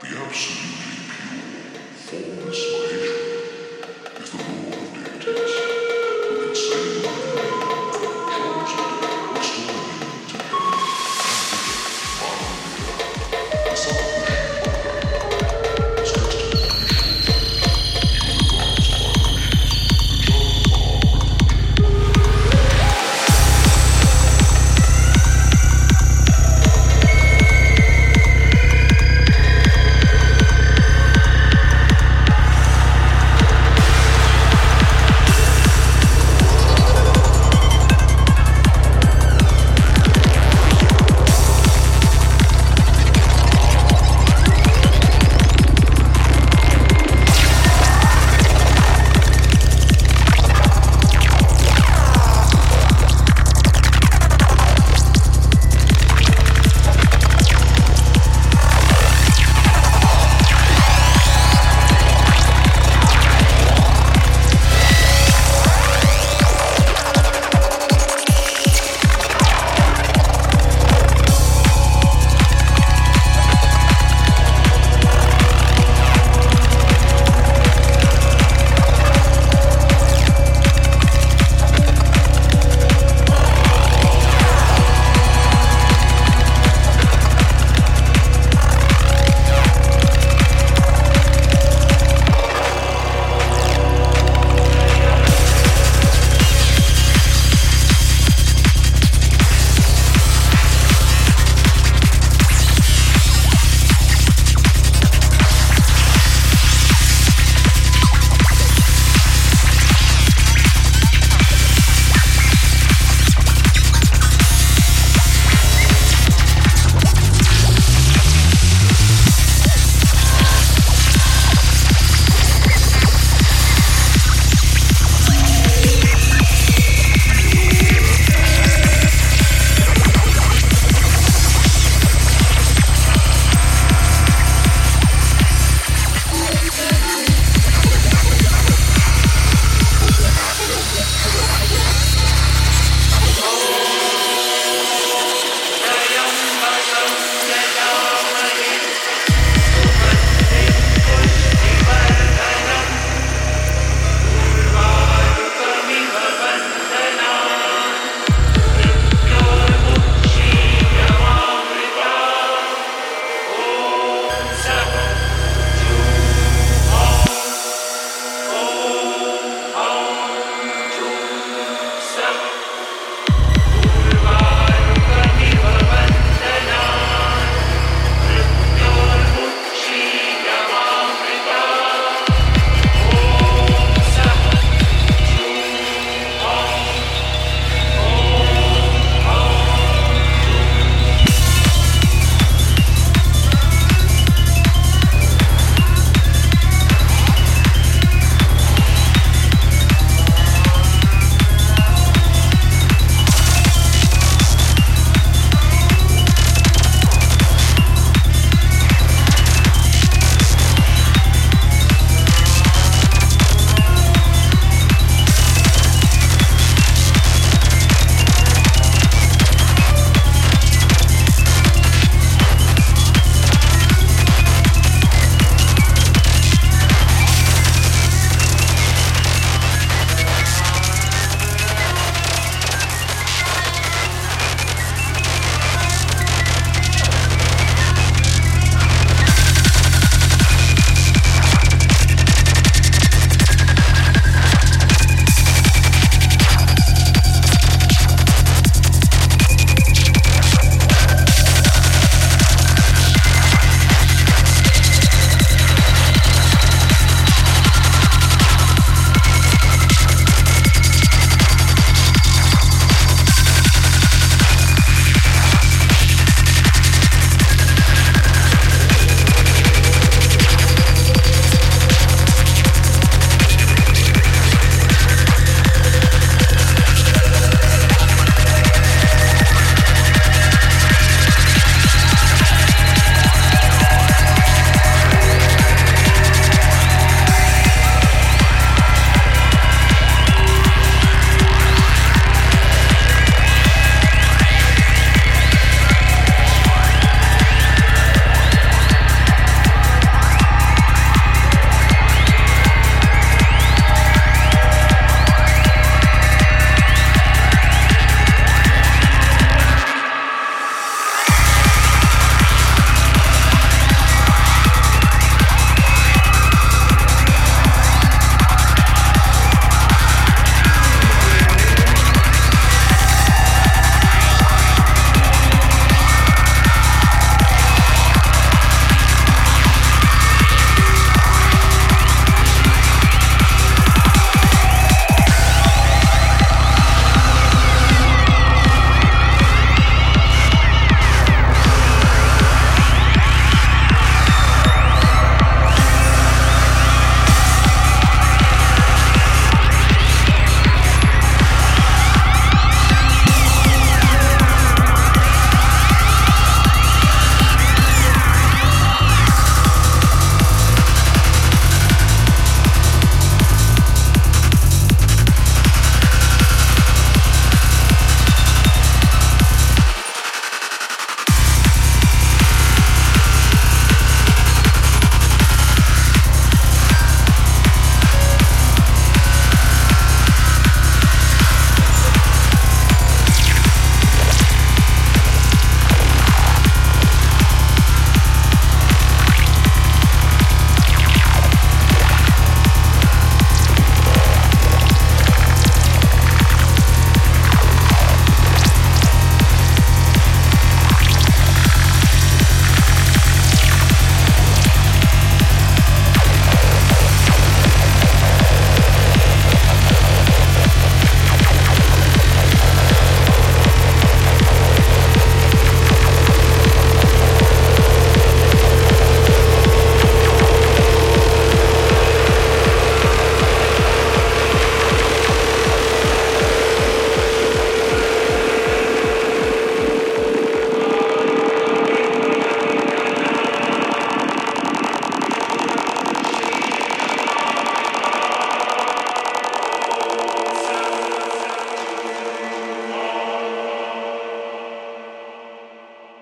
The absolutely pure, formless